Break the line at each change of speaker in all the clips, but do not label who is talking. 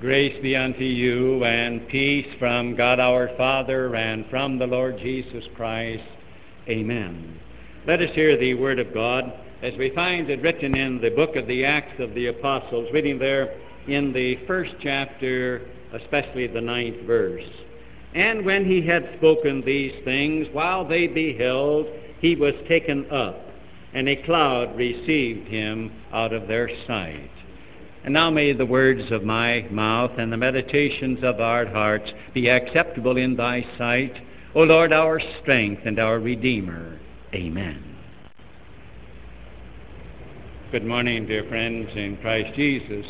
Grace be unto you and peace from God our Father and from the Lord Jesus Christ. Amen. Let us hear the Word of God as we find it written in the book of the Acts of the Apostles, reading there in the first chapter, especially the ninth verse. And when he had spoken these things, while they beheld, he was taken up, and a cloud received him out of their sight. And now may the words of my mouth and the meditations of our hearts be acceptable in thy sight, O Lord, our strength and our Redeemer. Amen. Good morning, dear friends in Christ Jesus.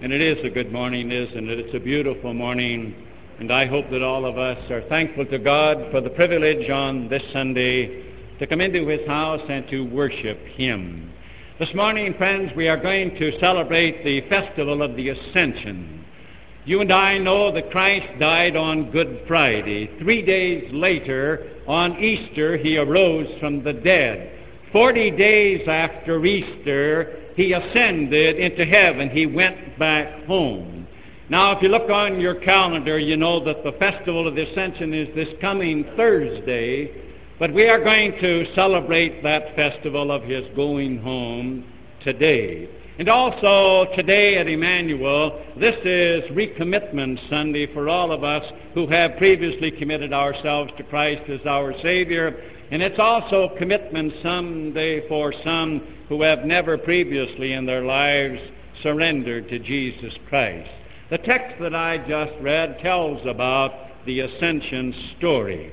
And it is a good morning, isn't it? It's a beautiful morning. And I hope that all of us are thankful to God for the privilege on this Sunday to come into His house and to worship Him. This morning, friends, we are going to celebrate the festival of the Ascension. You and I know that Christ died on Good Friday. Three days later, on Easter, he arose from the dead. Forty days after Easter, he ascended into heaven. He went back home. Now, if you look on your calendar, you know that the festival of the Ascension is this coming Thursday, but we are going to celebrate that festival of his going home today. And also today at Emmanuel, this is recommitment Sunday for all of us who have previously committed ourselves to Christ as our Savior. And it's also commitment Sunday for some who have never previously in their lives surrendered to Jesus Christ. The text that I just read tells about the ascension story.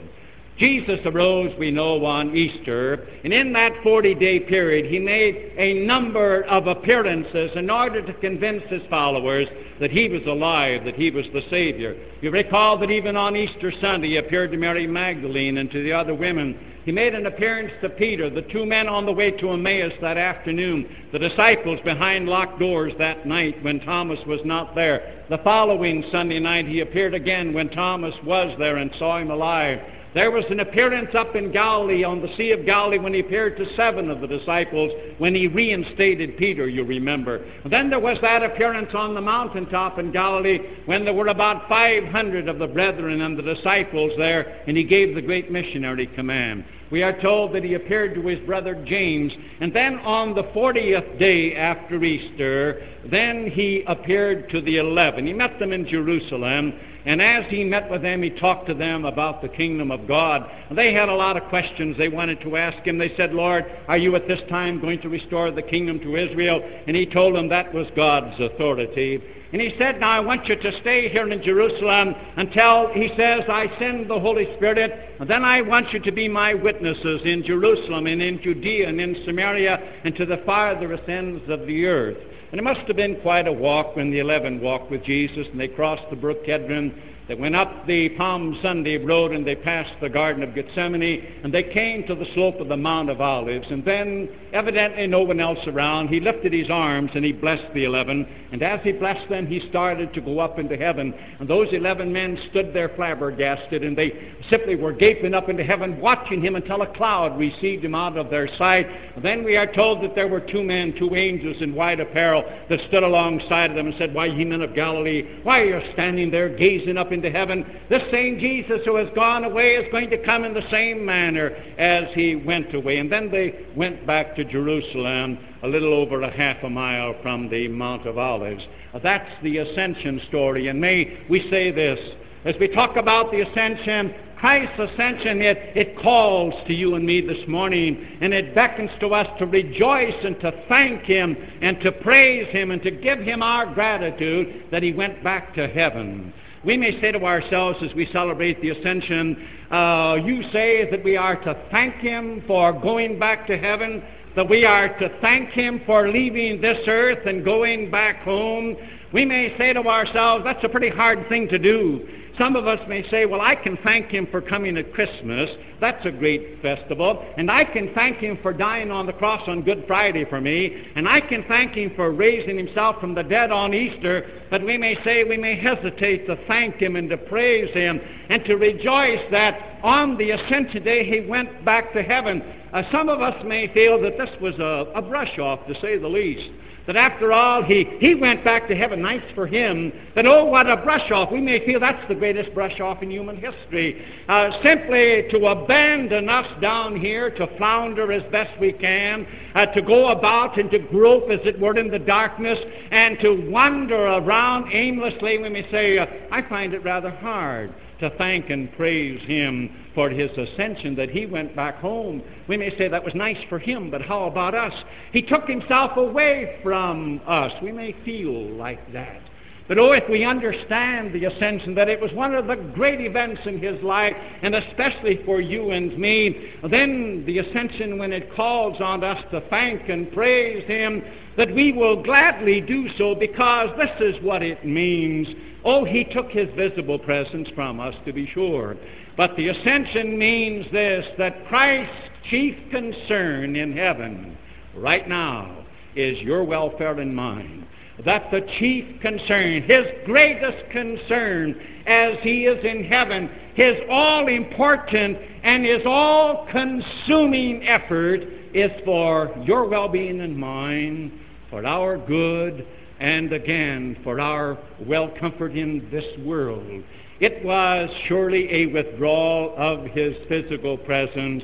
Jesus arose, we know, on Easter, and in that 40 day period, he made a number of appearances in order to convince his followers that he was alive, that he was the Savior. You recall that even on Easter Sunday, he appeared to Mary Magdalene and to the other women. He made an appearance to Peter, the two men on the way to Emmaus that afternoon, the disciples behind locked doors that night when Thomas was not there. The following Sunday night, he appeared again when Thomas was there and saw him alive. There was an appearance up in Galilee on the Sea of Galilee when he appeared to seven of the disciples when he reinstated Peter, you remember. And then there was that appearance on the mountaintop in Galilee when there were about 500 of the brethren and the disciples there, and he gave the great missionary command. We are told that he appeared to his brother James, and then on the 40th day after Easter, then he appeared to the eleven. He met them in Jerusalem, and as he met with them, he talked to them about the kingdom of God. And they had a lot of questions they wanted to ask him. They said, Lord, are you at this time going to restore the kingdom to Israel? And he told them that was God's authority. And he said, Now I want you to stay here in Jerusalem until, he says, I send the Holy Spirit. And then I want you to be my witnesses in Jerusalem and in Judea and in Samaria and to the farthest ends of the earth. And it must have been quite a walk when the eleven walked with Jesus and they crossed the brook Kedron. They went up the Palm Sunday road and they passed the Garden of Gethsemane and they came to the slope of the Mount of Olives. And then, evidently no one else around, he lifted his arms and he blessed the eleven. And as he blessed them, he started to go up into heaven. And those eleven men stood there flabbergasted and they simply were gaping up into heaven, watching him until a cloud received him out of their sight. And then we are told that there were two men, two angels in white apparel, that stood alongside of them and said, Why, ye men of Galilee, why are you standing there gazing up into heaven. This same Jesus who has gone away is going to come in the same manner as he went away. And then they went back to Jerusalem, a little over a half a mile from the Mount of Olives. That's the ascension story. And may we say this as we talk about the ascension, Christ's ascension, it, it calls to you and me this morning, and it beckons to us to rejoice and to thank Him and to praise Him and to give Him our gratitude that He went back to heaven. We may say to ourselves as we celebrate the ascension, uh, you say that we are to thank Him for going back to heaven, that we are to thank Him for leaving this earth and going back home. We may say to ourselves, that's a pretty hard thing to do. Some of us may say, well, I can thank him for coming at Christmas. That's a great festival. And I can thank him for dying on the cross on Good Friday for me. And I can thank him for raising himself from the dead on Easter. But we may say, we may hesitate to thank him and to praise him and to rejoice that on the Ascension Day he went back to heaven. uh, some of us may feel that this was a, a brush off, to say the least. That after all, he, he went back to heaven. Nice for him. That, oh, what a brush off. We may feel that's the greatest brush off in human history. Uh, simply to abandon us down here, to flounder as best we can, uh, to go about and to grope, as it were, in the darkness, and to wander around aimlessly. We may say, uh, I find it rather hard to thank and praise him for his ascension, that he went back home. We may say that was nice for him, but how about us? He took himself away from us. We may feel like that. But oh, if we understand the ascension, that it was one of the great events in his life, and especially for you and me, then the ascension, when it calls on us to thank and praise him, that we will gladly do so because this is what it means. Oh, he took his visible presence from us, to be sure. But the ascension means this that Christ's chief concern in heaven right now is your welfare and mine. That the chief concern, his greatest concern as he is in heaven, his all important and his all consuming effort is for your well being and mine, for our good, and again for our well comfort in this world. It was surely a withdrawal of his physical presence,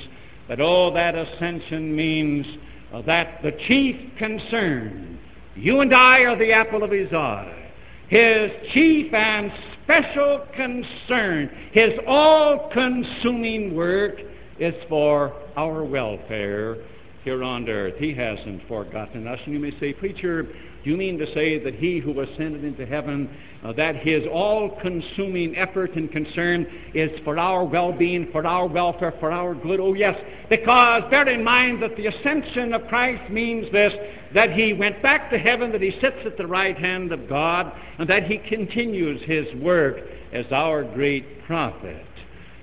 but all that ascension means uh, that the chief concern, you and I are the apple of his eye. His chief and special concern, his all consuming work is for our welfare here on earth. He hasn't forgotten us. And you may say, Preacher, you mean to say that he who ascended into heaven, uh, that his all-consuming effort and concern is for our well-being, for our welfare, for our good? Oh, yes, because bear in mind that the ascension of Christ means this, that he went back to heaven, that he sits at the right hand of God, and that he continues his work as our great prophet.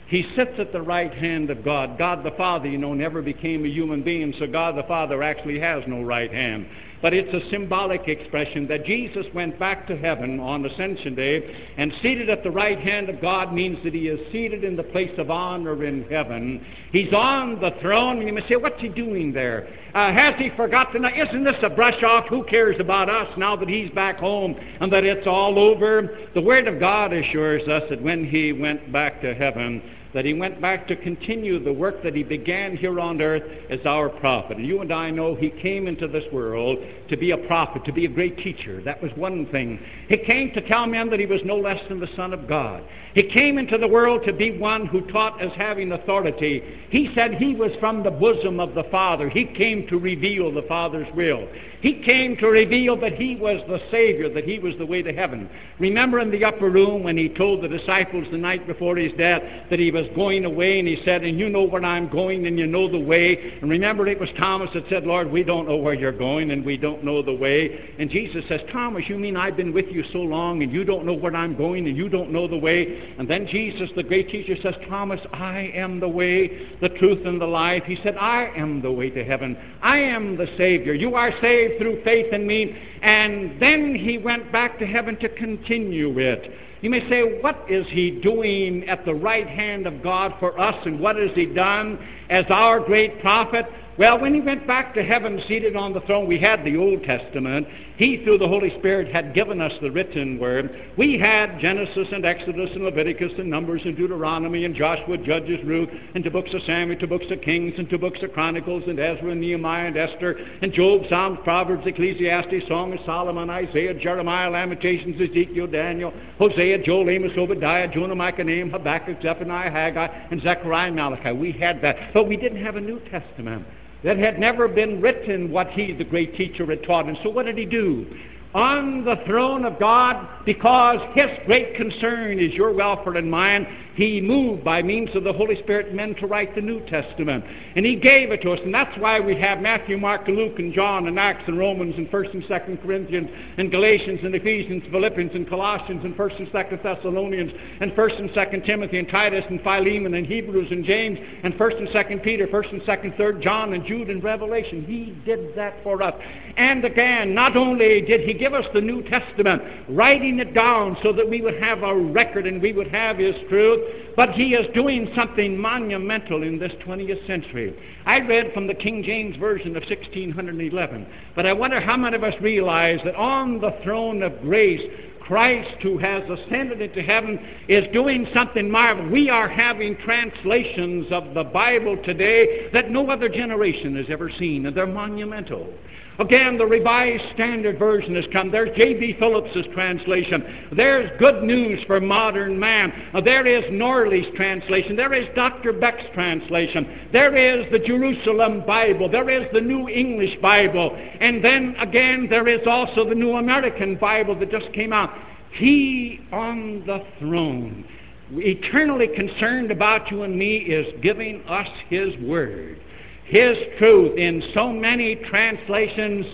He sits at the right hand of God. God the Father, you know, never became a human being, so God the Father actually has no right hand. But it's a symbolic expression that Jesus went back to heaven on Ascension Day, and seated at the right hand of God means that he is seated in the place of honor in heaven. He's on the throne, and you may say, What's he doing there? Uh, has he forgotten? Isn't this a brush off? Who cares about us now that he's back home and that it's all over? The Word of God assures us that when he went back to heaven, that he went back to continue the work that he began here on earth as our prophet. And you and I know he came into this world to be a prophet, to be a great teacher. That was one thing. He came to tell men that he was no less than the Son of God. He came into the world to be one who taught as having authority. He said he was from the bosom of the Father. He came to reveal the Father's will. He came to reveal that He was the Savior, that He was the way to heaven. Remember in the upper room when He told the disciples the night before His death that He was going away, and He said, And you know where I'm going, and you know the way. And remember, it was Thomas that said, Lord, we don't know where you're going, and we don't know the way. And Jesus says, Thomas, you mean I've been with you so long, and you don't know where I'm going, and you don't know the way? And then Jesus, the great teacher, says, Thomas, I am the way, the truth, and the life. He said, I am the way to heaven. I am the Savior. You are saved through faith in me. And then he went back to heaven to continue it. You may say, what is he doing at the right hand of God for us, and what has he done as our great prophet? Well, when he went back to heaven seated on the throne, we had the Old Testament. He, through the Holy Spirit, had given us the written word. We had Genesis and Exodus and Leviticus and Numbers and Deuteronomy and Joshua, Judges, Ruth, and two books of Samuel, two books of Kings, and two books of Chronicles, and Ezra, and Nehemiah, and Esther, and Job, Psalms, Proverbs, Ecclesiastes, Song of Solomon, Isaiah, Jeremiah, Lamentations, Ezekiel, Daniel, Hosea, Joel, Amos, Obadiah, Jonah, Micah, Nahum, Habakkuk, Zephaniah, Haggai, and Zechariah, and Malachi. We had that. But we didn't have a New Testament that had never been written what he, the great teacher, had taught. And so what did he do? On the throne of God, because his great concern is your welfare and mine, he moved by means of the Holy Spirit men to write the New Testament. And he gave it to us. And that's why we have Matthew, Mark, Luke, and John, and Acts, and Romans, and 1st and 2nd Corinthians, and Galatians, and Ephesians, Philippians, and Colossians, and 1st and 2nd Thessalonians, and 1st and 2nd Timothy, and Titus, and Philemon, and Hebrews, and James, and 1st and 2nd Peter, 1st and 2nd, 3rd John, and Jude, and Revelation. He did that for us. And again, not only did he give us the New Testament, writing it down so that we would have a record and we would have his truth, but he is doing something monumental in this 20th century. I read from the King James Version of 1611, but I wonder how many of us realize that on the throne of grace, Christ, who has ascended into heaven, is doing something marvelous. We are having translations of the Bible today that no other generation has ever seen, and they're monumental. Again, the Revised Standard Version has come. There's J.B. Phillips's translation. There's Good News for Modern Man. Uh, there is Norlie's translation. There is Dr. Beck's translation. There is the Jerusalem Bible. There is the New English Bible. And then again, there is also the New American Bible that just came out. He on the throne, eternally concerned about you and me, is giving us His Word. His truth in so many translations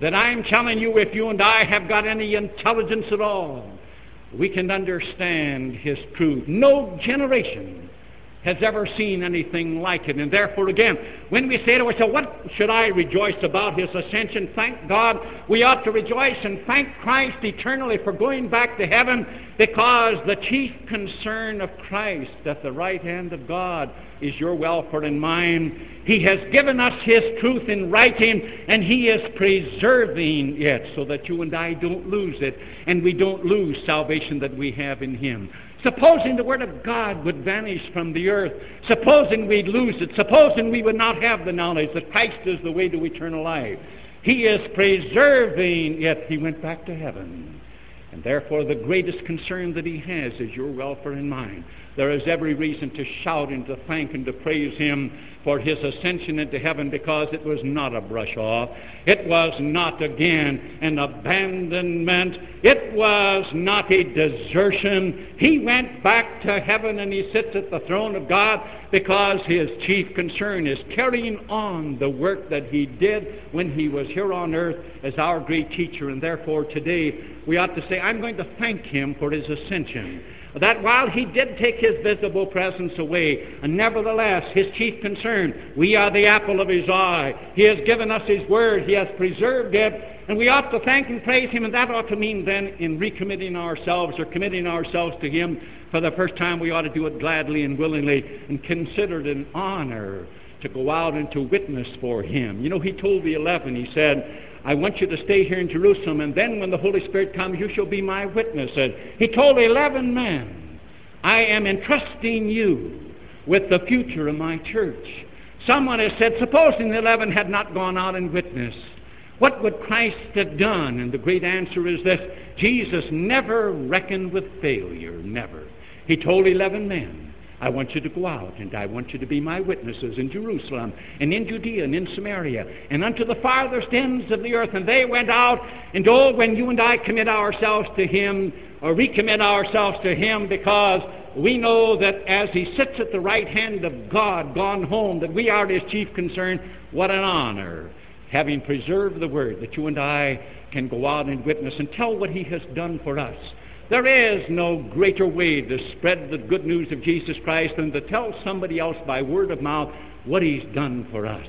that I'm telling you, if you and I have got any intelligence at all, we can understand His truth. No generation has ever seen anything like it. And therefore, again, when we say to ourselves, What should I rejoice about his ascension? Thank God we ought to rejoice and thank Christ eternally for going back to heaven because the chief concern of Christ at the right hand of God is your welfare and mine. He has given us his truth in writing and he is preserving it so that you and I don't lose it and we don't lose salvation that we have in him. Supposing the Word of God would vanish from the earth, supposing we'd lose it, supposing we would not have the knowledge that Christ is the way to eternal life, He is preserving, yet He went back to heaven. And therefore, the greatest concern that He has is your welfare and mine. There is every reason to shout and to thank and to praise Him for his ascension into heaven because it was not a brush off. It was not, again, an abandonment. It was not a desertion. He went back to heaven and he sits at the throne of God because his chief concern is carrying on the work that he did when he was here on earth as our great teacher. And therefore, today we ought to say, I'm going to thank him for his ascension that while he did take his visible presence away, and nevertheless his chief concern, we are the apple of his eye. He has given us his word, he has preserved it, and we ought to thank and praise him, and that ought to mean then in recommitting ourselves or committing ourselves to him for the first time, we ought to do it gladly and willingly and consider it an honor to go out and to witness for him. You know, he told the eleven, he said, I want you to stay here in Jerusalem, and then when the Holy Spirit comes, you shall be my witnesses. He told 11 men, I am entrusting you with the future of my church. Someone has said, supposing the 11 had not gone out and witnessed, what would Christ have done? And the great answer is this Jesus never reckoned with failure, never. He told 11 men, I want you to go out, and I want you to be my witnesses in Jerusalem, and in Judea, and in Samaria, and unto the farthest ends of the earth. And they went out, and oh, when you and I commit ourselves to Him, or recommit ourselves to Him, because we know that as He sits at the right hand of God, gone home, that we are His chief concern, what an honor, having preserved the Word, that you and I can go out and witness and tell what He has done for us. There is no greater way to spread the good news of Jesus Christ than to tell somebody else by word of mouth what He's done for us.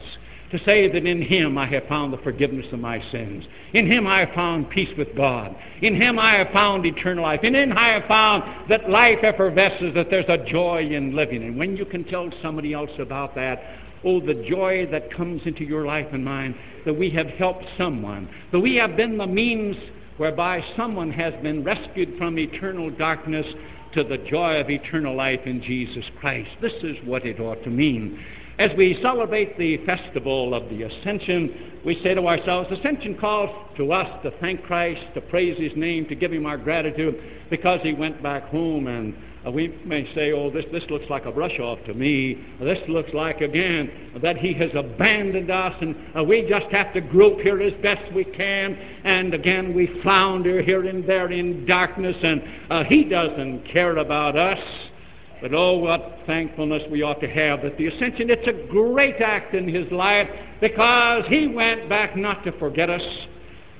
To say that in Him I have found the forgiveness of my sins. In Him I have found peace with God. In Him I have found eternal life. And in Him I have found that life effervesces, that there's a joy in living. And when you can tell somebody else about that, Oh, the joy that comes into your life and mine, that we have helped someone, that we have been the means whereby someone has been rescued from eternal darkness to the joy of eternal life in Jesus Christ. This is what it ought to mean. As we celebrate the festival of the Ascension, we say to ourselves, Ascension calls to us to thank Christ, to praise His name, to give Him our gratitude because He went back home and uh, we may say, oh, this, this looks like a brush off to me. This looks like, again, that he has abandoned us and uh, we just have to grope here as best we can. And again, we flounder here and there in darkness and uh, he doesn't care about us. But oh, what thankfulness we ought to have that the ascension, it's a great act in his life because he went back not to forget us,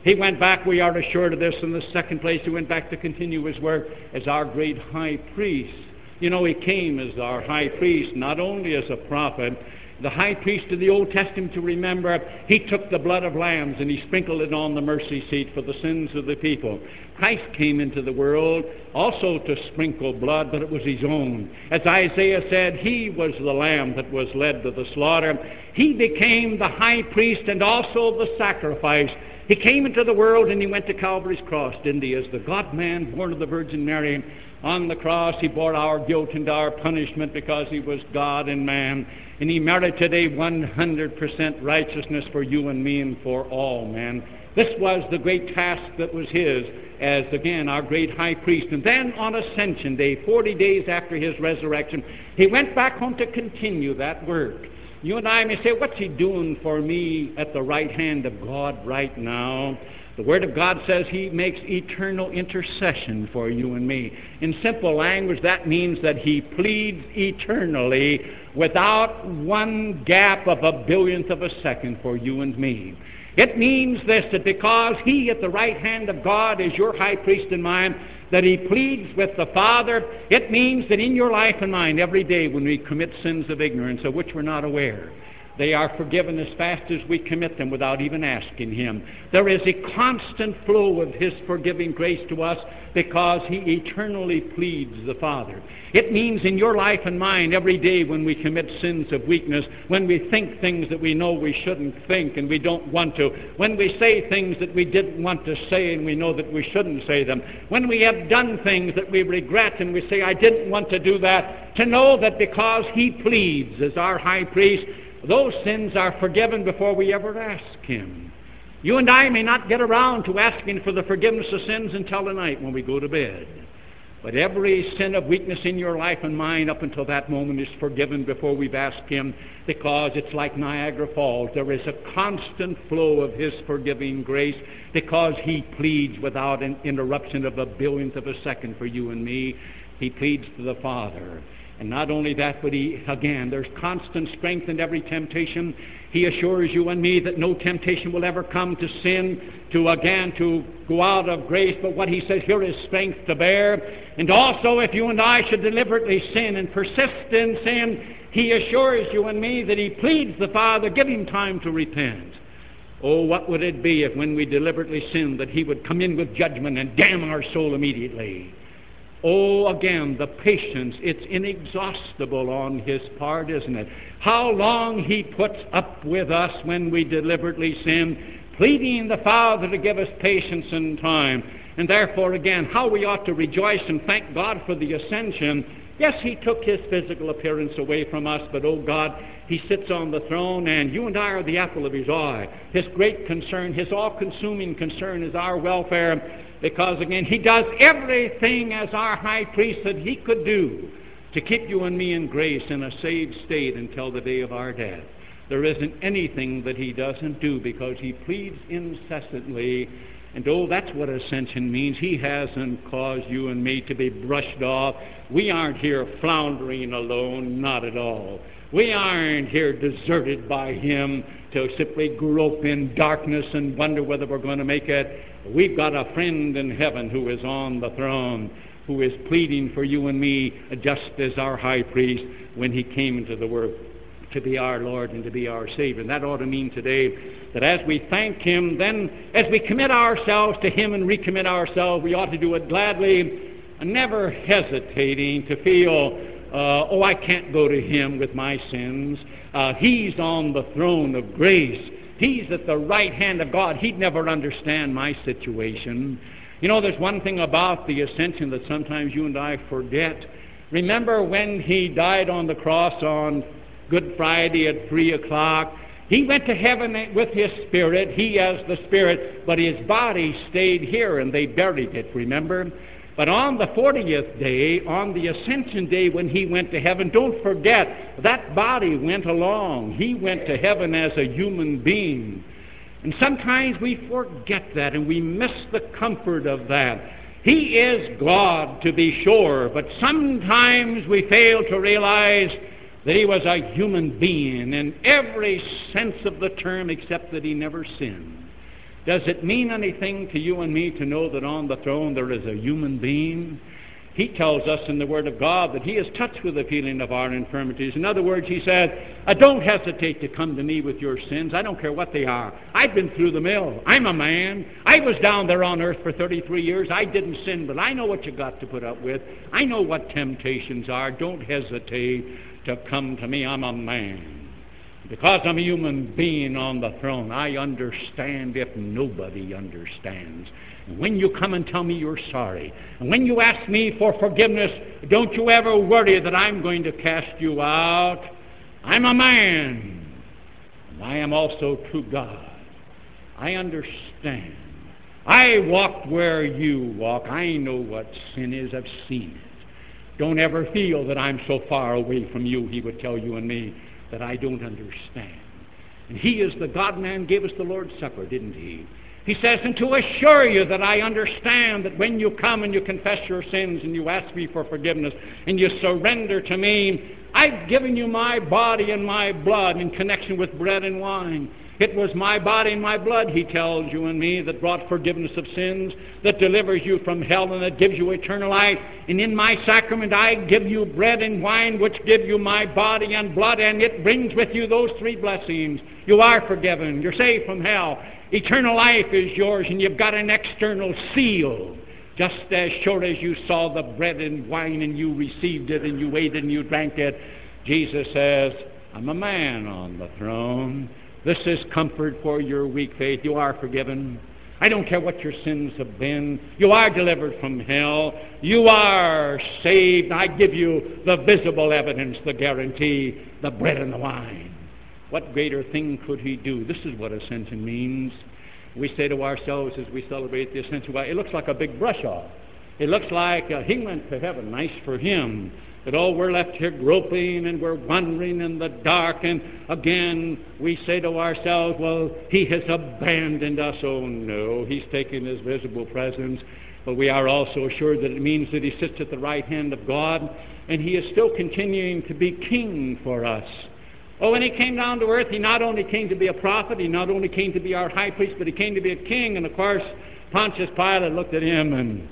he went back, we are assured of this, in the second place, he went back to continue his work as our great high priest. You know, he came as our high priest, not only as a prophet, the high priest of the Old Testament to remember, he took the blood of lambs and he sprinkled it on the mercy seat for the sins of the people. Christ came into the world also to sprinkle blood, but it was his own. As Isaiah said, he was the lamb that was led to the slaughter. He became the high priest and also the sacrifice. He came into the world and he went to Calvary's cross, didn't he? As the God man born of the Virgin Mary on the cross, he bore our guilt and our punishment because he was God and man. And he merited a 100% righteousness for you and me and for all men. This was the great task that was his as, again, our great high priest. And then on Ascension Day, 40 days after his resurrection, he went back home to continue that work. You and I may say, What's he doing for me at the right hand of God right now? The Word of God says He makes eternal intercession for you and me. In simple language, that means that He pleads eternally without one gap of a billionth of a second for you and me. It means this that because He at the right hand of God is your high priest and mine, that He pleads with the Father. It means that in your life and mine, every day when we commit sins of ignorance of which we're not aware, they are forgiven as fast as we commit them without even asking Him. There is a constant flow of His forgiving grace to us because He eternally pleads the Father. It means in your life and mine every day when we commit sins of weakness, when we think things that we know we shouldn't think and we don't want to, when we say things that we didn't want to say and we know that we shouldn't say them, when we have done things that we regret and we say, I didn't want to do that, to know that because He pleads as our high priest, those sins are forgiven before we ever ask Him. You and I may not get around to asking for the forgiveness of sins until the night when we go to bed. But every sin of weakness in your life and mine up until that moment is forgiven before we've asked Him because it's like Niagara Falls. There is a constant flow of His forgiving grace because He pleads without an interruption of a billionth of a second for you and me. He pleads to the Father. And not only that, but he, again, there's constant strength in every temptation. He assures you and me that no temptation will ever come to sin, to again, to go out of grace. But what he says here is strength to bear. And also, if you and I should deliberately sin and persist in sin, he assures you and me that he pleads the Father, give him time to repent. Oh, what would it be if when we deliberately sinned that he would come in with judgment and damn our soul immediately? Oh, again, the patience, it's inexhaustible on his part, isn't it? How long he puts up with us when we deliberately sin, pleading the Father to give us patience and time. And therefore, again, how we ought to rejoice and thank God for the ascension. Yes, he took his physical appearance away from us, but oh God, he sits on the throne, and you and I are the apple of his eye. His great concern, his all consuming concern is our welfare because again, he does everything as our high priest that he could do to keep you and me in grace in a saved state until the day of our death. There isn't anything that he doesn't do because he pleads incessantly. And oh, that's what ascension means. He hasn't caused you and me to be brushed off. We aren't here floundering alone, not at all. We aren't here deserted by him to simply grope in darkness and wonder whether we're going to make it. We've got a friend in heaven who is on the throne, who is pleading for you and me, just as our high priest when he came into the world to be our Lord and to be our Savior. And that ought to mean today that as we thank Him, then as we commit ourselves to Him and recommit ourselves, we ought to do it gladly never hesitating to feel, uh, oh, I can't go to Him with my sins. Uh, he's on the throne of grace. He's at the right hand of God. He'd never understand my situation. You know, there's one thing about the ascension that sometimes you and I forget. Remember when he died on the cross on Good Friday at 3 o'clock? He went to heaven with his spirit, he as the spirit, but his body stayed here and they buried it, remember? But on the 40th day, on the ascension day when he went to heaven, don't forget, that body went along. He went to heaven as a human being. And sometimes we forget that and we miss the comfort of that. He is God, to be sure, but sometimes we fail to realize that he was a human being in every sense of the term except that he never sinned. Does it mean anything to you and me to know that on the throne there is a human being? He tells us in the Word of God that He is touched with the feeling of our infirmities. In other words, He said, Don't hesitate to come to me with your sins. I don't care what they are. I've been through the mill. I'm a man. I was down there on earth for 33 years. I didn't sin, but I know what you got to put up with. I know what temptations are. Don't hesitate to come to me. I'm a man. Because I'm a human being on the throne, I understand if nobody understands. And when you come and tell me you're sorry, and when you ask me for forgiveness, don't you ever worry that I'm going to cast you out. I'm a man, and I am also true God. I understand. I walked where you walk. I know what sin is. I've seen it. Don't ever feel that I'm so far away from you, he would tell you and me, that I don't understand. And he is the God man gave us the Lord's Supper, didn't he? He says, and to assure you that I understand that when you come and you confess your sins and you ask me for forgiveness and you surrender to me, I've given you my body and my blood in connection with bread and wine. It was my body and my blood, he tells you and me, that brought forgiveness of sins, that delivers you from hell, and that gives you eternal life. And in my sacrament, I give you bread and wine, which give you my body and blood, and it brings with you those three blessings. You are forgiven, you're saved from hell, Eternal life is yours, and you've got an external seal. Just as sure as you saw the bread and wine and you received it and you ate it and you drank it, Jesus says, I'm a man on the throne. This is comfort for your weak faith. You are forgiven. I don't care what your sins have been. You are delivered from hell. You are saved. I give you the visible evidence, the guarantee, the bread and the wine. What greater thing could he do? This is what ascension means. We say to ourselves as we celebrate the ascension, well, it looks like a big brush off. It looks like uh, he went to heaven. Nice for him. But oh, we're left here groping and we're wandering in the dark. And again, we say to ourselves, well, he has abandoned us. Oh, no, he's taken his visible presence. But we are also assured that it means that he sits at the right hand of God and he is still continuing to be king for us. Oh, when he came down to earth, he not only came to be a prophet, he not only came to be our high priest, but he came to be a king. And of course, Pontius Pilate looked at him, and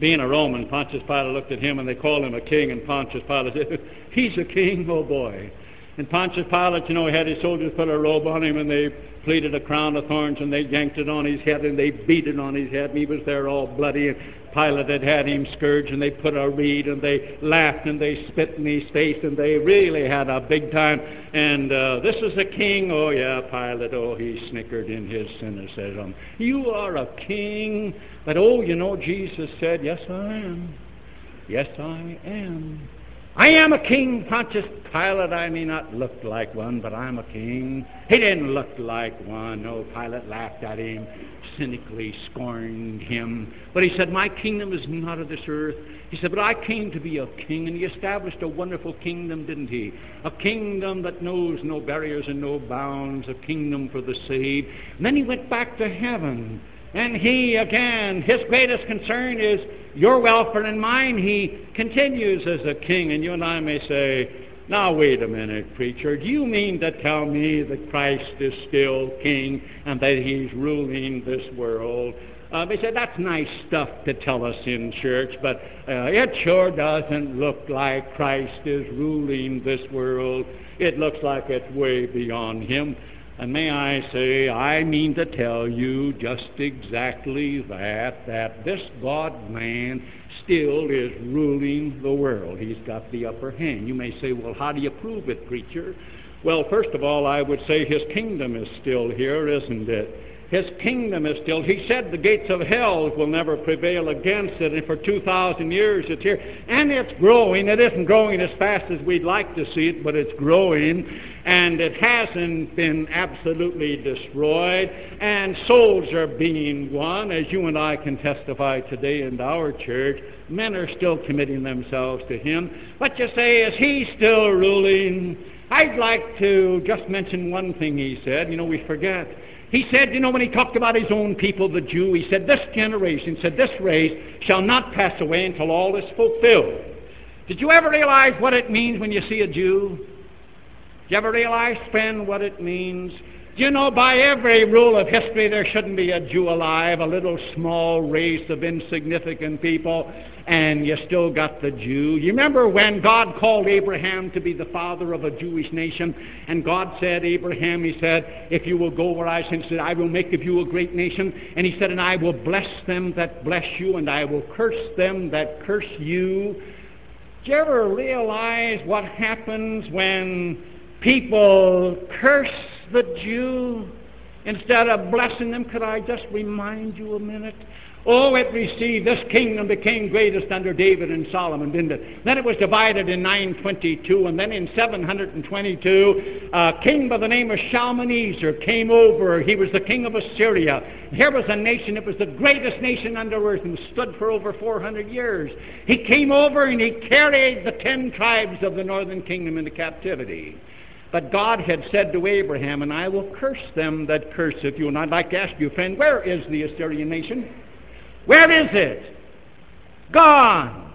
being a Roman, Pontius Pilate looked at him, and they called him a king. And Pontius Pilate said, He's a king, oh boy. And Pontius Pilate, you know, he had his soldiers put a robe on him, and they pleated a crown of thorns, and they yanked it on his head, and they beat it on his head, and he was there all bloody. And Pilate had had him scourged, and they put a reed, and they laughed, and they spit in his face, and they really had a big time. And uh, this is a king. Oh, yeah, Pilate. Oh, he snickered in his said, um, You are a king. But oh, you know, Jesus said, Yes, I am. Yes, I am. I am a king, Pontius Pilate. I may not look like one, but I'm a king. He didn't look like one. No, Pilate laughed at him, cynically scorned him. But he said, My kingdom is not of this earth. He said, But I came to be a king. And he established a wonderful kingdom, didn't he? A kingdom that knows no barriers and no bounds, a kingdom for the saved. And then he went back to heaven. And he, again, his greatest concern is your welfare and mine. He continues as a king. And you and I may say, now, wait a minute, preacher. Do you mean to tell me that Christ is still king and that he's ruling this world? Uh, they said, that's nice stuff to tell us in church, but uh, it sure doesn't look like Christ is ruling this world. It looks like it's way beyond him. And may I say, I mean to tell you just exactly that, that this God man still is ruling the world. He's got the upper hand. You may say, well, how do you prove it, preacher? Well, first of all, I would say his kingdom is still here, isn't it? His kingdom is still. He said the gates of hell will never prevail against it, and for 2,000 years it's here. And it's growing. It isn't growing as fast as we'd like to see it, but it's growing. And it hasn't been absolutely destroyed. And souls are being won, as you and I can testify today in our church. Men are still committing themselves to Him. What you say, is He still ruling? I'd like to just mention one thing He said. You know, we forget. He said, you know, when he talked about his own people, the Jew, he said, This generation, said, this race shall not pass away until all is fulfilled. Did you ever realize what it means when you see a Jew? Did you ever realize, friend, what it means? You know, by every rule of history, there shouldn't be a Jew alive, a little small race of insignificant people, and you still got the Jew. You remember when God called Abraham to be the father of a Jewish nation, and God said, Abraham, he said, if you will go where I sent, said, I will make of you a great nation. And he said, and I will bless them that bless you, and I will curse them that curse you. Do you ever realize what happens when people curse the Jew instead of blessing them. Could I just remind you a minute? Oh, it received, this kingdom became greatest under David and Solomon, didn't it? Then it was divided in 922, and then in 722, a uh, king by the name of Shalmaneser came over. He was the king of Assyria. Here was a nation, it was the greatest nation under earth and stood for over 400 years. He came over and he carried the ten tribes of the northern kingdom into captivity. But God had said to Abraham, And I will curse them that curseth you. And I'd like to ask you, friend, where is the Assyrian nation? Where is it? Gone.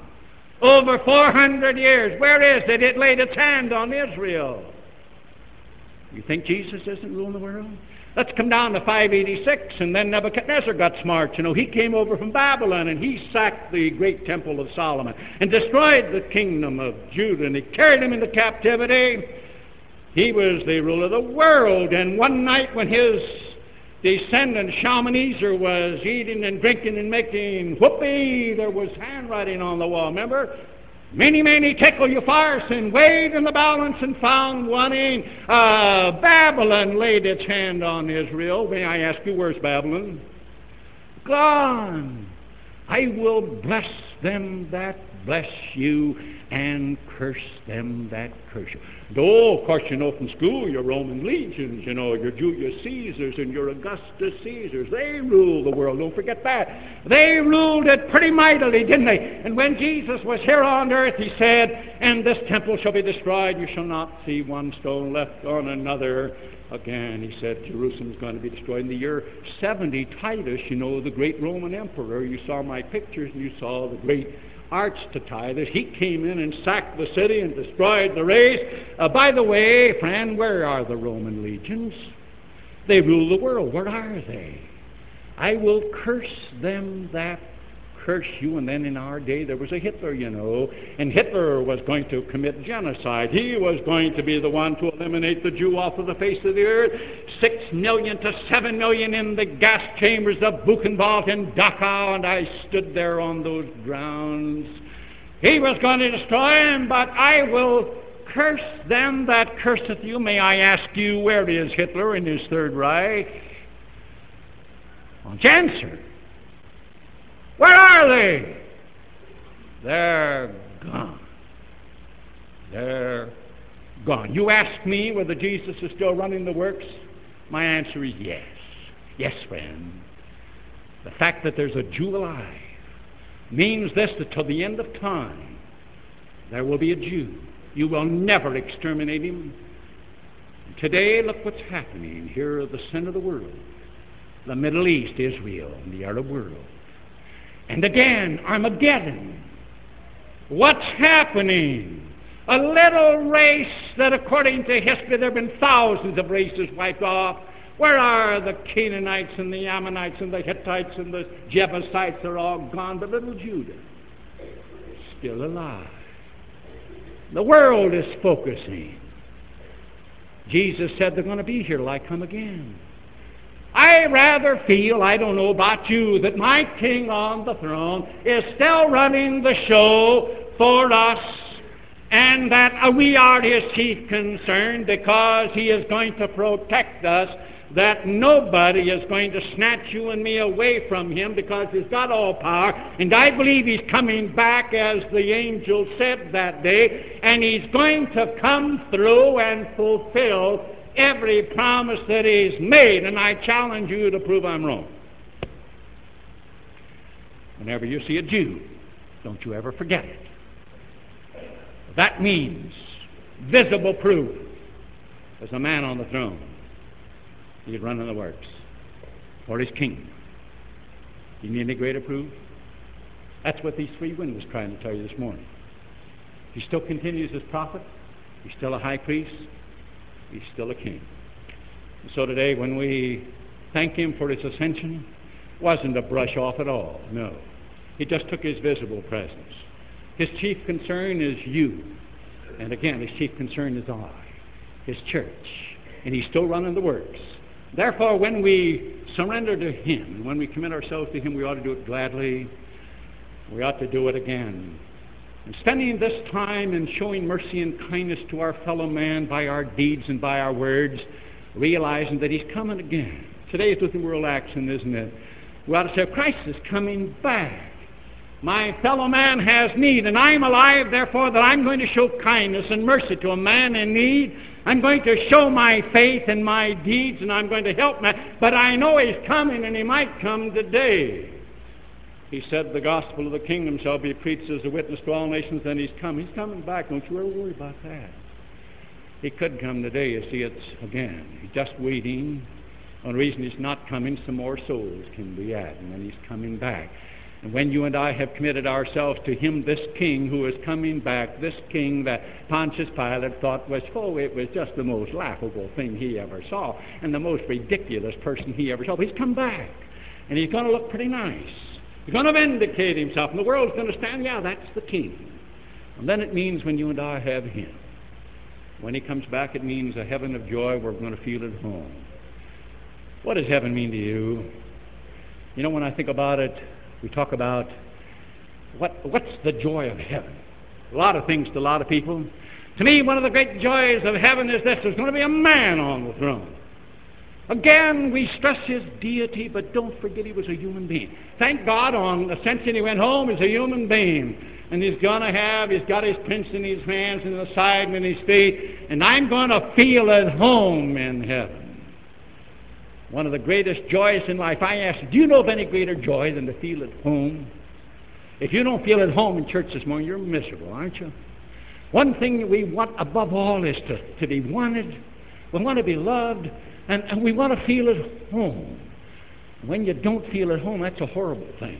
Over 400 years. Where is it? It laid its hand on Israel. You think Jesus isn't ruling the world? Let's come down to 586, and then Nebuchadnezzar got smart. You know, he came over from Babylon, and he sacked the great temple of Solomon and destroyed the kingdom of Judah, and he carried him into captivity. He was the ruler of the world. And one night when his descendant Shalmaneser was eating and drinking and making whoopee, there was handwriting on the wall. Remember? Mene, mene, tekel, upharsin and weighed in the balance and found wanting. Uh, Babylon laid its hand on Israel. May I ask you, where's Babylon? Gone. I will bless them that bless you and curse them that curse you. Oh, of course, you know from school your Roman legions, you know, your Julius Caesars and your Augustus Caesars. They ruled the world. Don't forget that. They ruled it pretty mightily, didn't they? And when Jesus was here on earth, he said, And this temple shall be destroyed. You shall not see one stone left on another again. He said Jerusalem's going to be destroyed. In the year 70, Titus, you know, the great Roman emperor, you saw my pictures and you saw the great arch to Titus. He came in and sacked the city and destroyed the race. Uh, by the way, friend, where are the Roman legions? They rule the world. Where are they? I will curse them that curse you. And then in our day, there was a Hitler, you know, and Hitler was going to commit genocide. He was going to be the one to eliminate the Jew off of the face of the earth. Six million to seven million in the gas chambers of Buchenwald and Dachau, and I stood there on those grounds. He was going to destroy him, but I will curse them that curseth you. May I ask you, where is Hitler in his Third Reich? Won't? Where are they? They're gone. They're gone. You ask me whether Jesus is still running the works? My answer is yes. Yes, friend. The fact that there's a Jew alive means this that till the end of time there will be a Jew. You will never exterminate him. Today, look what's happening here at the center of the world the Middle East, Israel, and the Arab world. And again, Armageddon. What's happening? A little race that, according to history, there have been thousands of races wiped off. Where are the Canaanites and the Ammonites and the Hittites and the Jebusites? They're all gone, but little Judah still alive. The world is focusing. Jesus said they're going to be here till I come again. I rather feel, I don't know about you, that my king on the throne is still running the show for us and that uh, we are his chief concern because he is going to protect us, that nobody is going to snatch you and me away from him because he's got all power. And I believe he's coming back as the angel said that day, and he's going to come through and fulfill every promise that He's made, and I challenge you to prove I'm wrong. Whenever you see a Jew, don't you ever forget it. That means visible proof. There's a man on the throne. He's running the works for his kingdom. You need any greater proof? That's what these three women was trying to tell you this morning. He still continues as prophet. He's still a high priest. He's still a king. So today, when we thank Him for His ascension, wasn't a brush off at all. No. He just took His visible presence. His chief concern is you. And again, His chief concern is I, His church. And He's still running the works. Therefore, when we surrender to Him and when we commit ourselves to Him, we ought to do it gladly. We ought to do it again. And spending this time in showing mercy and kindness to our fellow man by our deeds and by our words, realizing that He's coming again. Today is Lutheran World Action, isn't it? We ought to say, Christ is coming back. My fellow man has need, and I'm alive, therefore, that I'm going to show kindness and mercy to a man in need. I'm going to show my faith and my deeds, and I'm going to help man. But I know he's coming, and he might come today. He said, The gospel of the kingdom shall be preached as a witness to all nations, and he's coming. He's coming back. Don't you ever worry about that. He could come today. You see, it's again. He's just waiting. The reason he's not coming, some more souls can be added, and then he's coming back. And when you and I have committed ourselves to him, this king who is coming back, this king that Pontius Pilate thought was, oh, it was just the most laughable thing he ever saw and the most ridiculous person he ever saw. But he's come back, and he's going to look pretty nice. He's going to vindicate himself, and the world's going to stand, yeah, that's the king. And then it means when you and I have him. When he comes back, it means a heaven of joy we're going to feel at home. What does heaven mean to you? You know, when I think about it, we talk about what, what's the joy of heaven. A lot of things to a lot of people. To me, one of the great joys of heaven is this there's going to be a man on the throne. Again, we stress his deity, but don't forget he was a human being. Thank God on the ascension he went home as a human being. And he's going to have, he's got his prints in his hands and the side and in his feet. And I'm going to feel at home in heaven. One of the greatest joys in life. I ask, do you know of any greater joy than to feel at home? If you don't feel at home in church this morning, you're miserable, aren't you? One thing we want above all is to, to be wanted. We want to be loved, and, and we want to feel at home. When you don't feel at home, that's a horrible thing.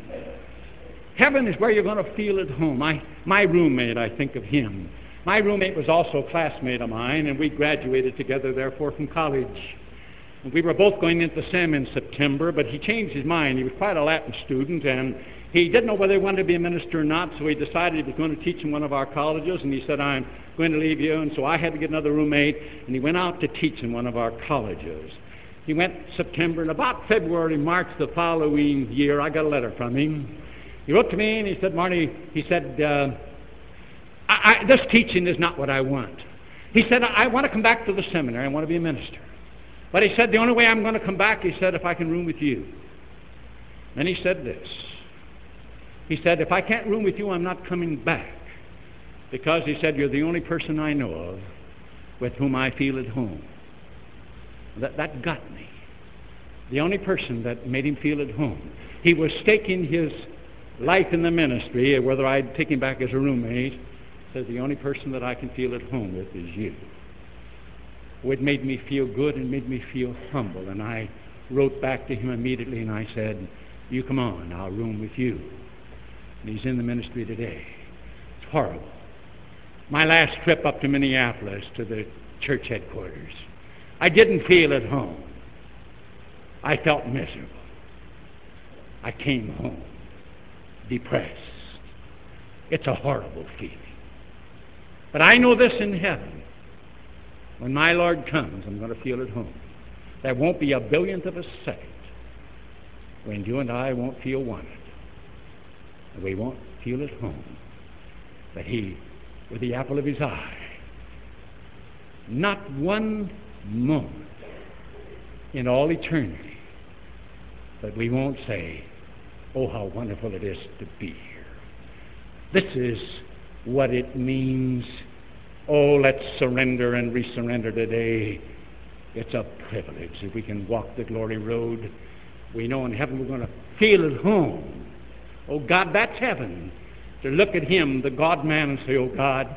Heaven is where you're going to feel at home. My, my roommate, I think of him. My roommate was also a classmate of mine, and we graduated together, therefore, from college. We were both going into SEM in September, but he changed his mind. He was quite a Latin student, and he didn't know whether he wanted to be a minister or not, so he decided he was going to teach in one of our colleges, and he said, I'm going to leave you. And so I had to get another roommate, and he went out to teach in one of our colleges. He went September, and about February, March the following year, I got a letter from him. He wrote to me, and he said, Marty, he said, uh, I, I, this teaching is not what I want. He said, I want to come back to the seminary. I want to be a minister. But he said, the only way I'm going to come back, he said, if I can room with you. Then he said this. He said, if I can't room with you, I'm not coming back. Because he said, you're the only person I know of with whom I feel at home. That, that got me. The only person that made him feel at home. He was staking his life in the ministry, whether I'd take him back as a roommate. Says, the only person that I can feel at home with is you. It made me feel good and made me feel humble. And I wrote back to him immediately and I said, You come on, I'll room with you. And he's in the ministry today. It's horrible. My last trip up to Minneapolis to the church headquarters, I didn't feel at home. I felt miserable. I came home depressed. It's a horrible feeling. But I know this in heaven. When my Lord comes, I'm going to feel at home. There won't be a billionth of a second when you and I won't feel wanted. And we won't feel at home. But He, with the apple of His eye, not one moment in all eternity, but we won't say, Oh, how wonderful it is to be here. This is what it means Oh, let's surrender and resurrender today. It's a privilege if we can walk the glory road. We know in heaven we're going to feel at home. Oh, God, that's heaven. To look at Him, the God man, and say, Oh, God,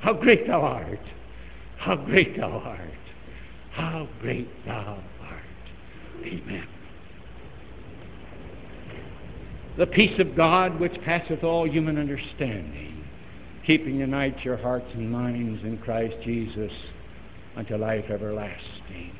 how great Thou art. How great Thou art. How great Thou art. Amen. The peace of God which passeth all human understanding keeping unite your hearts and minds in Christ Jesus unto life everlasting.